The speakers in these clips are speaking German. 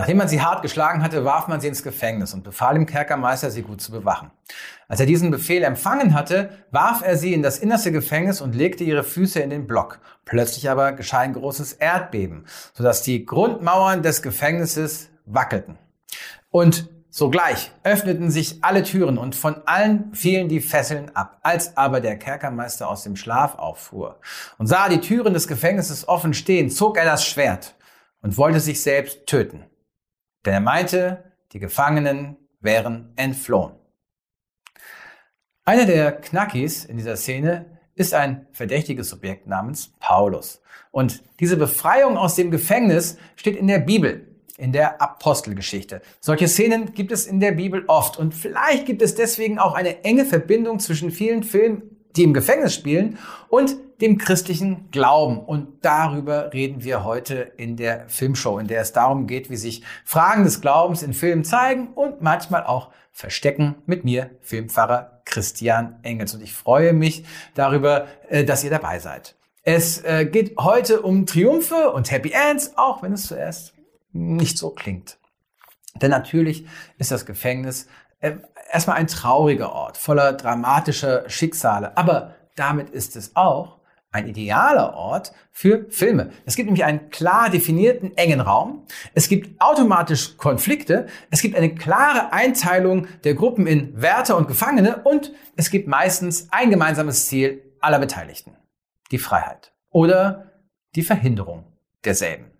Nachdem man sie hart geschlagen hatte, warf man sie ins Gefängnis und befahl dem Kerkermeister, sie gut zu bewachen. Als er diesen Befehl empfangen hatte, warf er sie in das innerste Gefängnis und legte ihre Füße in den Block. Plötzlich aber geschah ein großes Erdbeben, sodass die Grundmauern des Gefängnisses wackelten. Und Sogleich öffneten sich alle Türen und von allen fielen die Fesseln ab. Als aber der Kerkermeister aus dem Schlaf auffuhr und sah die Türen des Gefängnisses offen stehen, zog er das Schwert und wollte sich selbst töten. Denn er meinte, die Gefangenen wären entflohen. Einer der Knackis in dieser Szene ist ein verdächtiges Subjekt namens Paulus. Und diese Befreiung aus dem Gefängnis steht in der Bibel in der Apostelgeschichte. Solche Szenen gibt es in der Bibel oft und vielleicht gibt es deswegen auch eine enge Verbindung zwischen vielen Filmen, die im Gefängnis spielen und dem christlichen Glauben. Und darüber reden wir heute in der Filmshow, in der es darum geht, wie sich Fragen des Glaubens in Filmen zeigen und manchmal auch verstecken mit mir, Filmpfarrer Christian Engels. Und ich freue mich darüber, äh, dass ihr dabei seid. Es äh, geht heute um Triumphe und Happy Ends, auch wenn es zuerst nicht so klingt. Denn natürlich ist das Gefängnis äh, erstmal ein trauriger Ort, voller dramatischer Schicksale. Aber damit ist es auch ein idealer Ort für Filme. Es gibt nämlich einen klar definierten engen Raum. Es gibt automatisch Konflikte. Es gibt eine klare Einteilung der Gruppen in Wärter und Gefangene. Und es gibt meistens ein gemeinsames Ziel aller Beteiligten. Die Freiheit oder die Verhinderung derselben.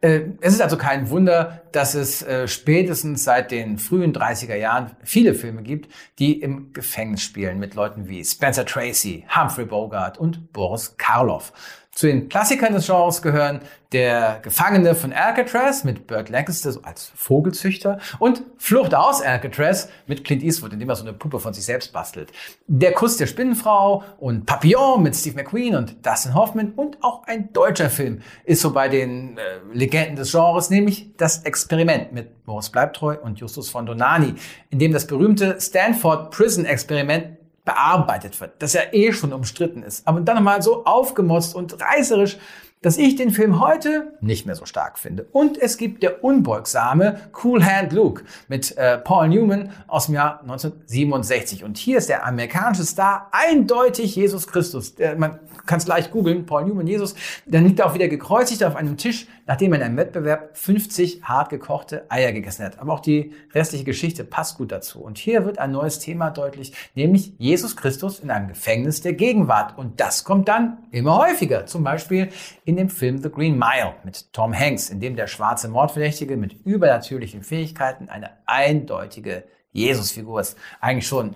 Äh, es ist also kein Wunder, dass es äh, spätestens seit den frühen 30er Jahren viele Filme gibt, die im Gefängnis spielen mit Leuten wie Spencer Tracy, Humphrey Bogart und Boris Karloff. Zu den Klassikern des Genres gehören Der Gefangene von Alcatraz mit Burt Lancaster als Vogelzüchter und Flucht aus Alcatraz mit Clint Eastwood, indem er so eine Puppe von sich selbst bastelt. Der Kuss der Spinnenfrau und Papillon mit Steve McQueen und Dustin Hoffman und auch ein deutscher Film ist so bei den äh, Legenden des Genres, nämlich Das Experiment mit Moritz Bleibtreu und Justus von Donani, in dem das berühmte Stanford Prison Experiment bearbeitet wird, dass er eh schon umstritten ist. Aber dann nochmal so aufgemotzt und reißerisch, dass ich den Film heute nicht mehr so stark finde. Und es gibt der unbeugsame Cool Hand Luke mit äh, Paul Newman aus dem Jahr 1967. Und hier ist der amerikanische Star eindeutig Jesus Christus. Der, man kann es leicht googeln, Paul Newman, Jesus. Dann liegt er auch wieder gekreuzigt auf einem Tisch, nachdem er in einem Wettbewerb 50 hart gekochte Eier gegessen hat. Aber auch die restliche Geschichte passt gut dazu. Und hier wird ein neues Thema deutlich, nämlich Jesus Christus in einem Gefängnis der Gegenwart. Und das kommt dann immer häufiger. Zum Beispiel in dem Film The Green Mile mit Tom Hanks, in dem der schwarze Mordverdächtige mit übernatürlichen Fähigkeiten eine eindeutige Jesusfigur ist. Eigentlich schon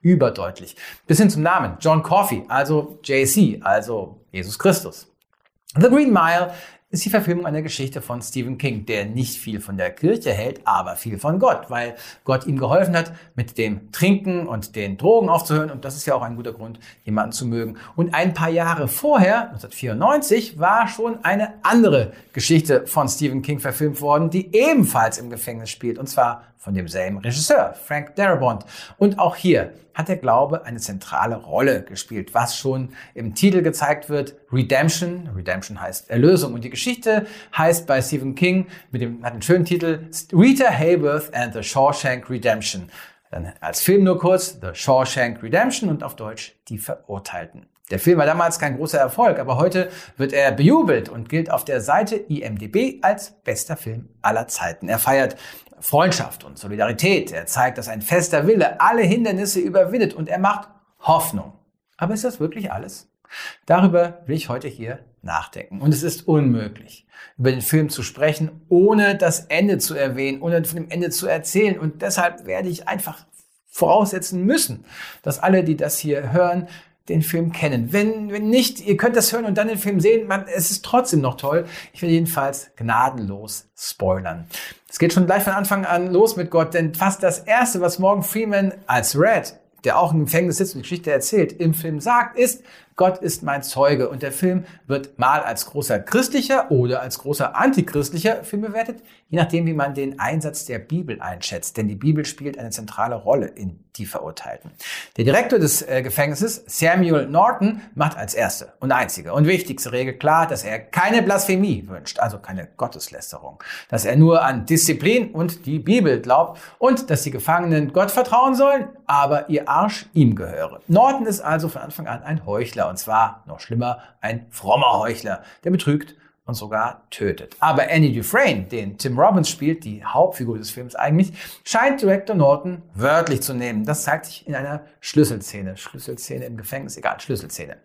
überdeutlich. Bis hin zum Namen John Coffey, also JC, also Jesus Christus. The Green Mile ist die Verfilmung einer Geschichte von Stephen King, der nicht viel von der Kirche hält, aber viel von Gott, weil Gott ihm geholfen hat, mit dem Trinken und den Drogen aufzuhören. Und das ist ja auch ein guter Grund, jemanden zu mögen. Und ein paar Jahre vorher, 1994, war schon eine andere Geschichte von Stephen King verfilmt worden, die ebenfalls im Gefängnis spielt. Und zwar von demselben Regisseur, Frank Darabont. Und auch hier hat der Glaube eine zentrale Rolle gespielt, was schon im Titel gezeigt wird, Redemption. Redemption heißt Erlösung. Und die Geschichte heißt bei Stephen King mit dem, hat einen schönen Titel, Rita Hayworth and the Shawshank Redemption. Dann als Film nur kurz, The Shawshank Redemption und auf Deutsch Die Verurteilten. Der Film war damals kein großer Erfolg, aber heute wird er bejubelt und gilt auf der Seite IMDB als bester Film aller Zeiten. Er feiert Freundschaft und Solidarität. Er zeigt, dass ein fester Wille alle Hindernisse überwindet und er macht Hoffnung. Aber ist das wirklich alles? Darüber will ich heute hier nachdenken. Und es ist unmöglich, über den Film zu sprechen, ohne das Ende zu erwähnen, ohne von dem Ende zu erzählen. Und deshalb werde ich einfach voraussetzen müssen, dass alle, die das hier hören, den Film kennen. Wenn, wenn nicht, ihr könnt das hören und dann den Film sehen, man, es ist trotzdem noch toll. Ich will jedenfalls gnadenlos spoilern. Es geht schon gleich von Anfang an los mit Gott, denn fast das erste, was Morgan Freeman als Red, der auch im Gefängnis sitzt und die Geschichte erzählt, im Film sagt, ist, Gott ist mein Zeuge. Und der Film wird mal als großer christlicher oder als großer antichristlicher Film bewertet, je nachdem, wie man den Einsatz der Bibel einschätzt. Denn die Bibel spielt eine zentrale Rolle in die Verurteilten. Der Direktor des äh, Gefängnisses, Samuel Norton, macht als erste und einzige und wichtigste Regel klar, dass er keine Blasphemie wünscht, also keine Gotteslästerung, dass er nur an Disziplin und die Bibel glaubt und dass die Gefangenen Gott vertrauen sollen, aber ihr Arsch ihm gehöre. Norton ist also von Anfang an ein Heuchler und zwar, noch schlimmer, ein frommer Heuchler, der betrügt und sogar tötet. Aber Annie Dufresne, den Tim Robbins spielt, die Hauptfigur des Films eigentlich, scheint Director Norton wörtlich zu nehmen. Das zeigt sich in einer Schlüsselszene. Schlüsselszene im Gefängnis, egal, Schlüsselszene.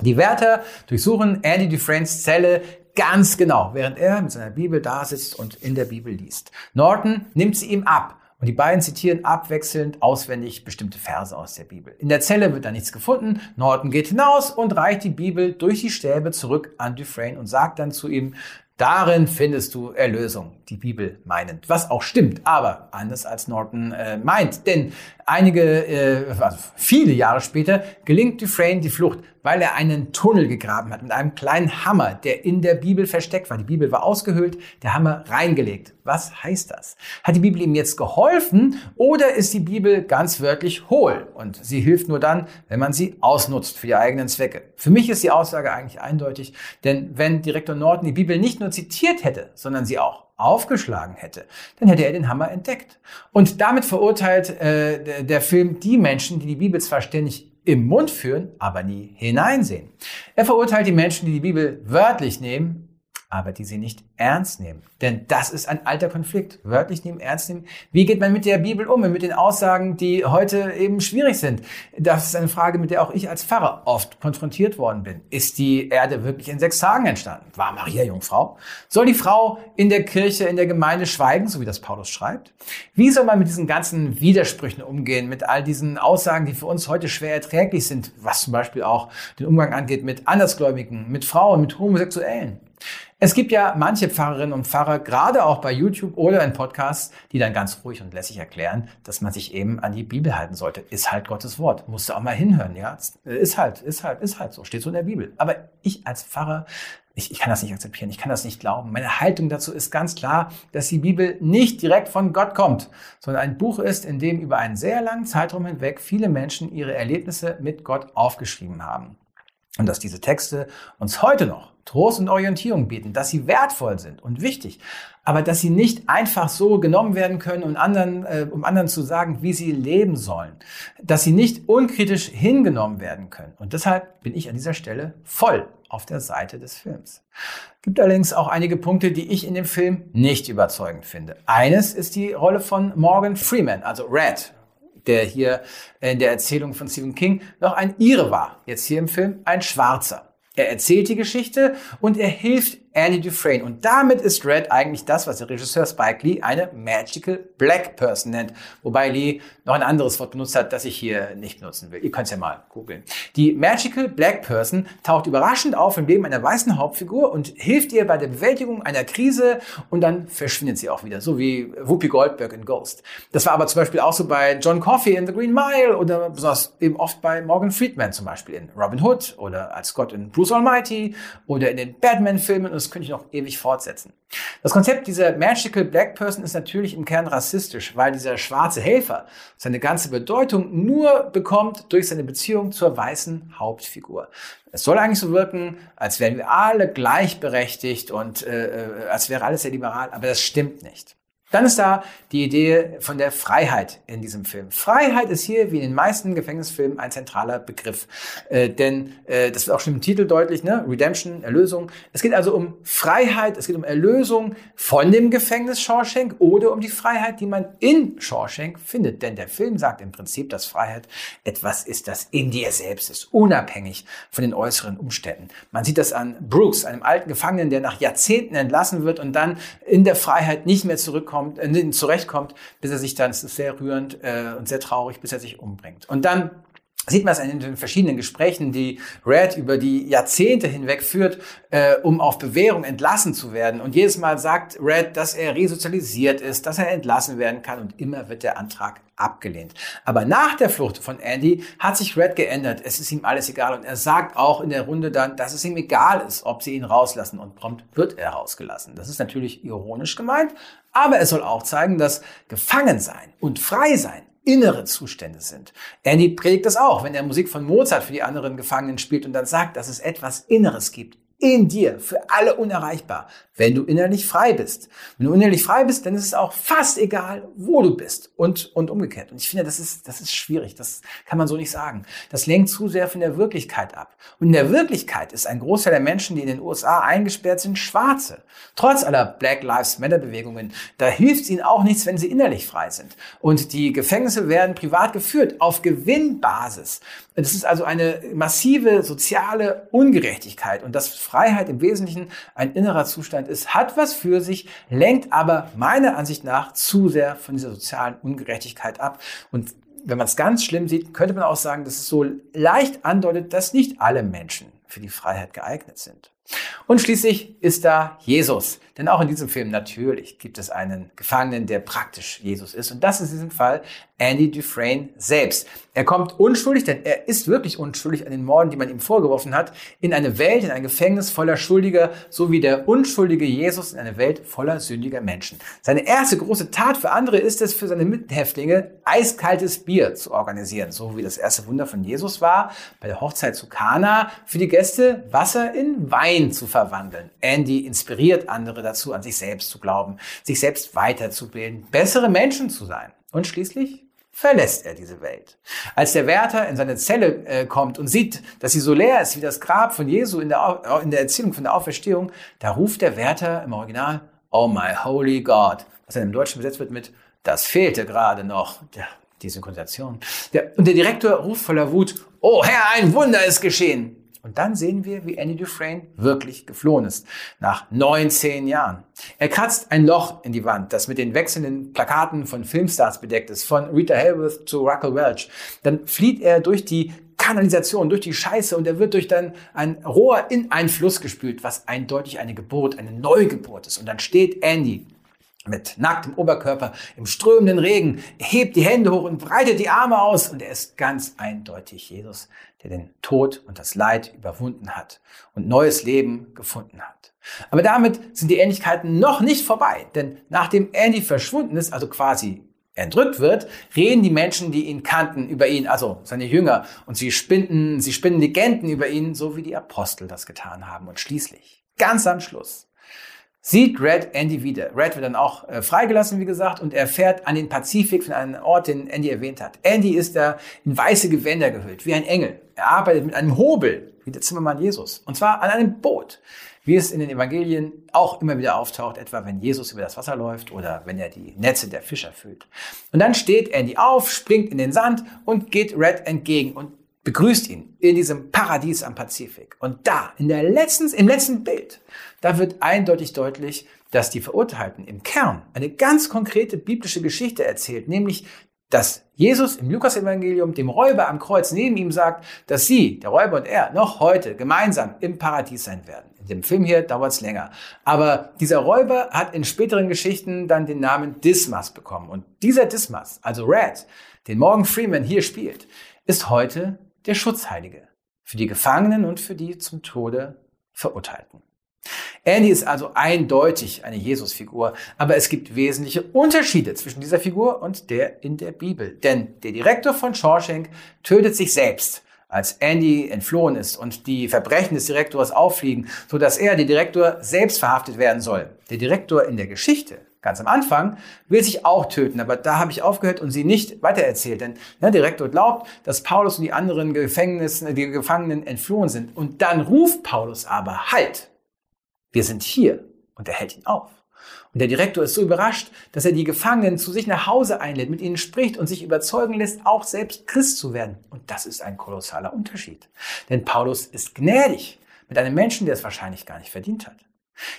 Die Wärter durchsuchen Andy Dufresnes Zelle ganz genau, während er mit seiner Bibel da sitzt und in der Bibel liest. Norton nimmt sie ihm ab und die beiden zitieren abwechselnd auswendig bestimmte Verse aus der Bibel. In der Zelle wird da nichts gefunden. Norton geht hinaus und reicht die Bibel durch die Stäbe zurück an Dufresne und sagt dann zu ihm, Darin findest du Erlösung, die Bibel meinend. Was auch stimmt, aber anders als Norton äh, meint. Denn einige, äh, also viele Jahre später gelingt Dufresne die Flucht, weil er einen Tunnel gegraben hat mit einem kleinen Hammer, der in der Bibel versteckt war. Die Bibel war ausgehöhlt, der Hammer reingelegt. Was heißt das? Hat die Bibel ihm jetzt geholfen oder ist die Bibel ganz wörtlich hohl und sie hilft nur dann, wenn man sie ausnutzt für die eigenen Zwecke? Für mich ist die Aussage eigentlich eindeutig, denn wenn Direktor Norton die Bibel nicht nur zitiert hätte, sondern sie auch aufgeschlagen hätte, dann hätte er den Hammer entdeckt. Und damit verurteilt äh, der, Film die Menschen, die die Bibel zwar ständig im Mund führen, aber nie hineinsehen. Er verurteilt die Menschen, die die Bibel wörtlich nehmen, aber die sie nicht ernst nehmen. Denn das ist ein alter Konflikt. Wörtlich nehmen, ernst nehmen. Wie geht man mit der Bibel um und mit den Aussagen, die heute eben schwierig sind? Das ist eine Frage, mit der auch ich als Pfarrer oft konfrontiert worden bin. Ist die Erde wirklich in sechs Tagen entstanden? War Maria Jungfrau? Soll die Frau in der Kirche, in der Gemeinde schweigen, so wie das Paulus schreibt? Wie soll man mit diesen ganzen Widersprüchen umgehen, mit all diesen Aussagen, die für uns heute schwer erträglich sind, was zum Beispiel auch den Umgang angeht mit Andersgläubigen, mit Frauen, mit Homosexuellen? Es gibt ja manche Pfarrerinnen und Pfarrer, gerade auch bei YouTube oder in Podcasts, die dann ganz ruhig und lässig erklären, dass man sich eben an die Bibel halten sollte. Ist halt Gottes Wort. Musst du auch mal hinhören, ja. Ist halt, ist halt, ist halt so. Steht so in der Bibel. Aber ich als Pfarrer, ich, ich kann das nicht akzeptieren. Ich kann das nicht glauben. Meine Haltung dazu ist ganz klar, dass die Bibel nicht direkt von Gott kommt, sondern ein Buch ist, in dem über einen sehr langen Zeitraum hinweg viele Menschen ihre Erlebnisse mit Gott aufgeschrieben haben. Und dass diese Texte uns heute noch Trost und Orientierung bieten, dass sie wertvoll sind und wichtig, aber dass sie nicht einfach so genommen werden können, um anderen, äh, um anderen zu sagen, wie sie leben sollen, dass sie nicht unkritisch hingenommen werden können. Und deshalb bin ich an dieser Stelle voll auf der Seite des Films. Gibt allerdings auch einige Punkte, die ich in dem Film nicht überzeugend finde. Eines ist die Rolle von Morgan Freeman, also Red, der hier in der Erzählung von Stephen King noch ein Ire war, jetzt hier im Film ein Schwarzer. Er erzählt die Geschichte und er hilft Annie Dufresne. Und damit ist Red eigentlich das, was der Regisseur Spike Lee eine Magical Black Person nennt. Wobei Lee noch ein anderes Wort benutzt hat, das ich hier nicht benutzen will. Ihr könnt es ja mal googeln. Die Magical Black Person taucht überraschend auf im Leben einer weißen Hauptfigur und hilft ihr bei der Bewältigung einer Krise und dann verschwindet sie auch wieder. So wie Whoopi Goldberg in Ghost. Das war aber zum Beispiel auch so bei John Coffey in The Green Mile oder besonders eben oft bei Morgan Friedman zum Beispiel in Robin Hood oder als Gott in Bruce Almighty oder in den Batman-Filmen das könnte ich noch ewig fortsetzen. Das Konzept dieser Magical Black Person ist natürlich im Kern rassistisch, weil dieser schwarze Helfer seine ganze Bedeutung nur bekommt durch seine Beziehung zur weißen Hauptfigur. Es soll eigentlich so wirken, als wären wir alle gleichberechtigt und äh, äh als wäre alles sehr liberal, aber das stimmt nicht. Dann ist da die Idee von der Freiheit in diesem Film. Freiheit ist hier, wie in den meisten Gefängnisfilmen, ein zentraler Begriff. Äh, denn äh, das wird auch schon im Titel deutlich, ne? Redemption, Erlösung. Es geht also um Freiheit, es geht um Erlösung von dem Gefängnis Shawshank oder um die Freiheit, die man in Shawshank findet. Denn der Film sagt im Prinzip, dass Freiheit etwas ist, das in dir selbst ist, unabhängig von den äußeren Umständen. Man sieht das an Brooks, einem alten Gefangenen, der nach Jahrzehnten entlassen wird und dann in der Freiheit nicht mehr zurückkommt kommt, äh, zurechtkommt, bis er sich dann, es ist sehr rührend äh, und sehr traurig, bis er sich umbringt. Und dann sieht man es in den verschiedenen Gesprächen, die Red über die Jahrzehnte hinweg führt, äh, um auf Bewährung entlassen zu werden. Und jedes Mal sagt Red, dass er resozialisiert ist, dass er entlassen werden kann und immer wird der Antrag abgelehnt. Aber nach der Flucht von Andy hat sich Red geändert. Es ist ihm alles egal und er sagt auch in der Runde dann, dass es ihm egal ist, ob sie ihn rauslassen und prompt wird er rausgelassen. Das ist natürlich ironisch gemeint, aber es soll auch zeigen, dass Gefangensein und Freisein innere Zustände sind. Andy predigt das auch, wenn er Musik von Mozart für die anderen Gefangenen spielt und dann sagt, dass es etwas Inneres gibt in dir, für alle unerreichbar, wenn du innerlich frei bist. Wenn du innerlich frei bist, dann ist es auch fast egal, wo du bist und, und umgekehrt. Und ich finde, das ist, das ist schwierig. Das kann man so nicht sagen. Das lenkt zu sehr von der Wirklichkeit ab. Und in der Wirklichkeit ist ein Großteil der Menschen, die in den USA eingesperrt sind, Schwarze. Trotz aller Black Lives Matter Bewegungen. Da hilft es ihnen auch nichts, wenn sie innerlich frei sind. Und die Gefängnisse werden privat geführt auf Gewinnbasis. Das ist also eine massive soziale Ungerechtigkeit. Und dass Freiheit im Wesentlichen ein innerer Zustand ist, hat was für sich, lenkt aber meiner Ansicht nach zu sehr von dieser sozialen Ungerechtigkeit ab. Und wenn man es ganz schlimm sieht, könnte man auch sagen, dass es so leicht andeutet, dass nicht alle Menschen für die Freiheit geeignet sind. Und schließlich ist da Jesus. Denn auch in diesem Film natürlich gibt es einen Gefangenen, der praktisch Jesus ist. Und das ist in diesem Fall Andy Dufresne selbst. Er kommt unschuldig, denn er ist wirklich unschuldig an den Morden, die man ihm vorgeworfen hat, in eine Welt, in ein Gefängnis voller Schuldiger, so wie der unschuldige Jesus in eine Welt voller sündiger Menschen. Seine erste große Tat für andere ist es, für seine Mithäftlinge eiskaltes Bier zu organisieren, so wie das erste Wunder von Jesus war, bei der Hochzeit zu Kana, für die Gäste Wasser in Wein zu verwandeln. Andy inspiriert andere dazu, an sich selbst zu glauben, sich selbst weiterzubilden, bessere Menschen zu sein. Und schließlich verlässt er diese Welt. Als der Wärter in seine Zelle äh, kommt und sieht, dass sie so leer ist wie das Grab von Jesu in der, in der Erzählung von der Auferstehung, da ruft der Wärter im Original, Oh my holy God, was dann im Deutschen besetzt wird mit, das fehlte gerade noch. Ja, die Synchronisation. Der, und der Direktor ruft voller Wut, Oh Herr, ein Wunder ist geschehen. Und dann sehen wir, wie Andy Dufresne wirklich geflohen ist. Nach 19 Jahren. Er kratzt ein Loch in die Wand, das mit den wechselnden Plakaten von Filmstars bedeckt ist, von Rita Hayworth zu Ruckel Welch. Dann flieht er durch die Kanalisation, durch die Scheiße und er wird durch dann ein Rohr in einen Fluss gespült, was eindeutig eine Geburt, eine Neugeburt ist. Und dann steht Andy mit nacktem Oberkörper im strömenden Regen, hebt die Hände hoch und breitet die Arme aus und er ist ganz eindeutig Jesus, der den Tod und das Leid überwunden hat und neues Leben gefunden hat. Aber damit sind die Ähnlichkeiten noch nicht vorbei, denn nachdem Andy verschwunden ist, also quasi entrückt wird, reden die Menschen, die ihn kannten, über ihn, also seine Jünger, und sie spinnen, sie spinnen Legenden über ihn, so wie die Apostel das getan haben. Und schließlich, ganz am Schluss, sieht Red Andy wieder. Red wird dann auch äh, freigelassen, wie gesagt, und er fährt an den Pazifik von einem Ort, den Andy erwähnt hat. Andy ist da in weiße Gewänder gehüllt, wie ein Engel. Er arbeitet mit einem Hobel, wie der Zimmermann Jesus. Und zwar an einem Boot, wie es in den Evangelien auch immer wieder auftaucht, etwa wenn Jesus über das Wasser läuft oder wenn er die Netze der Fischer füllt. Und dann steht Andy auf, springt in den Sand und geht Red entgegen und begrüßt ihn in diesem Paradies am Pazifik. Und da, in der letzten, im letzten Bild, da wird eindeutig deutlich, dass die Verurteilten im Kern eine ganz konkrete biblische Geschichte erzählt, nämlich, dass Jesus im Lukas-Evangelium dem Räuber am Kreuz neben ihm sagt, dass sie, der Räuber und er, noch heute gemeinsam im Paradies sein werden. In dem Film hier dauert es länger. Aber dieser Räuber hat in späteren Geschichten dann den Namen Dismas bekommen. Und dieser Dismas, also Red, den Morgan Freeman hier spielt, ist heute der Schutzheilige für die Gefangenen und für die zum Tode Verurteilten. Andy ist also eindeutig eine Jesusfigur, aber es gibt wesentliche Unterschiede zwischen dieser Figur und der in der Bibel. Denn der Direktor von Shawshank tötet sich selbst, als Andy entflohen ist und die Verbrechen des Direktors auffliegen, so dass er, der Direktor, selbst verhaftet werden soll. Der Direktor in der Geschichte ganz am Anfang, will sich auch töten. Aber da habe ich aufgehört und sie nicht weitererzählt. Denn der Direktor glaubt, dass Paulus und die anderen Gefängnissen, die Gefangenen entflohen sind. Und dann ruft Paulus aber, halt, wir sind hier. Und er hält ihn auf. Und der Direktor ist so überrascht, dass er die Gefangenen zu sich nach Hause einlädt, mit ihnen spricht und sich überzeugen lässt, auch selbst Christ zu werden. Und das ist ein kolossaler Unterschied. Denn Paulus ist gnädig mit einem Menschen, der es wahrscheinlich gar nicht verdient hat.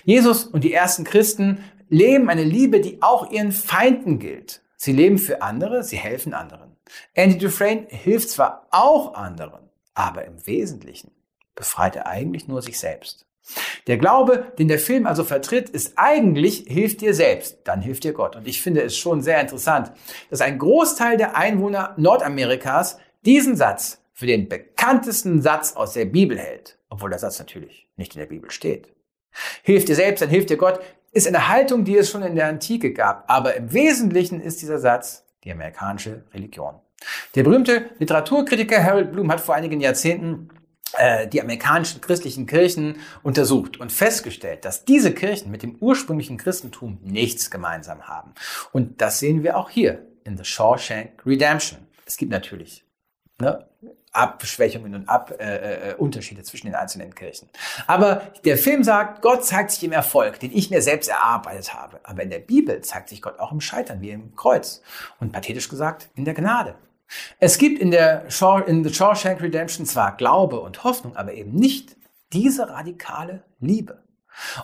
Jesus und die ersten Christen leben eine Liebe, die auch ihren Feinden gilt. Sie leben für andere, sie helfen anderen. Andy Dufresne hilft zwar auch anderen, aber im Wesentlichen befreit er eigentlich nur sich selbst. Der Glaube, den der Film also vertritt, ist eigentlich, hilft dir selbst, dann hilft dir Gott. Und ich finde es schon sehr interessant, dass ein Großteil der Einwohner Nordamerikas diesen Satz für den bekanntesten Satz aus der Bibel hält, obwohl der Satz natürlich nicht in der Bibel steht. Hilf dir selbst, dann hilft dir Gott, ist eine Haltung, die es schon in der Antike gab. Aber im Wesentlichen ist dieser Satz die amerikanische Religion. Der berühmte Literaturkritiker Harold Bloom hat vor einigen Jahrzehnten die amerikanischen christlichen Kirchen untersucht und festgestellt, dass diese Kirchen mit dem ursprünglichen Christentum nichts gemeinsam haben. Und das sehen wir auch hier in The Shawshank Redemption. Es gibt natürlich ne, Abschwächungen und Ab, äh, äh, Unterschiede zwischen den einzelnen Kirchen. Aber der Film sagt, Gott zeigt sich im Erfolg, den ich mir selbst erarbeitet habe. Aber in der Bibel zeigt sich Gott auch im Scheitern, wie im Kreuz. Und pathetisch gesagt, in der Gnade. Es gibt in der in The Shawshank Redemption zwar Glaube und Hoffnung, aber eben nicht diese radikale Liebe.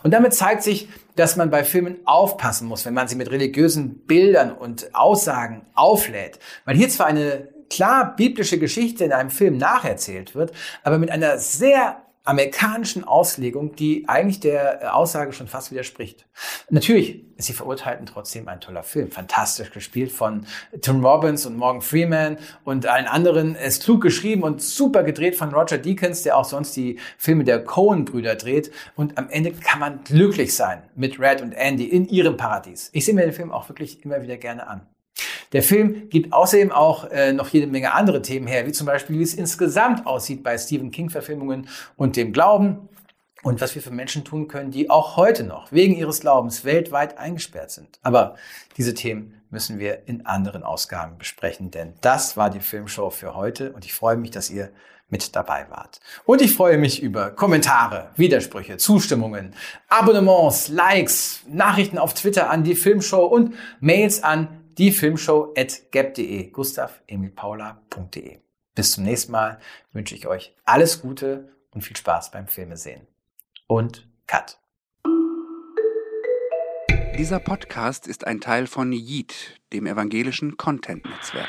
Und damit zeigt sich, dass man bei Filmen aufpassen muss, wenn man sie mit religiösen Bildern und Aussagen auflädt. Weil hier zwar eine klar biblische Geschichte in einem Film nacherzählt wird, aber mit einer sehr amerikanischen Auslegung, die eigentlich der äh, Aussage schon fast widerspricht. Natürlich ist Sie verurteilten trotzdem ein toller Film. Fantastisch gespielt von Tim Robbins und Morgan Freeman und allen anderen. Es klug geschrieben und super gedreht von Roger Deakins, der auch sonst die Filme der Coen-Brüder dreht. Und am Ende kann man glücklich sein mit Red und Andy in ihrem Paradies. Ich sehe mir den Film auch wirklich immer wieder gerne an. Der Film gibt außerdem auch äh, noch jede Menge andere Themen her, wie zum Beispiel, wie es insgesamt aussieht bei Stephen King-Verfilmungen und dem Glauben und was wir für Menschen tun können, die auch heute noch wegen ihres Glaubens weltweit eingesperrt sind. Aber diese Themen müssen wir in anderen Ausgaben besprechen, denn das war die Filmshow für heute und ich freue mich, dass ihr mit dabei wart. Und ich freue mich über Kommentare, Widersprüche, Zustimmungen, Abonnements, Likes, Nachrichten auf Twitter an die Filmshow und Mails an die Filmshow at gap.de, gustav-emil-paula.de. Bis zum nächsten Mal wünsche ich euch alles Gute und viel Spaß beim Filmesehen. Und Cut. Dieser Podcast ist ein Teil von Yeet, dem evangelischen Content-Netzwerk.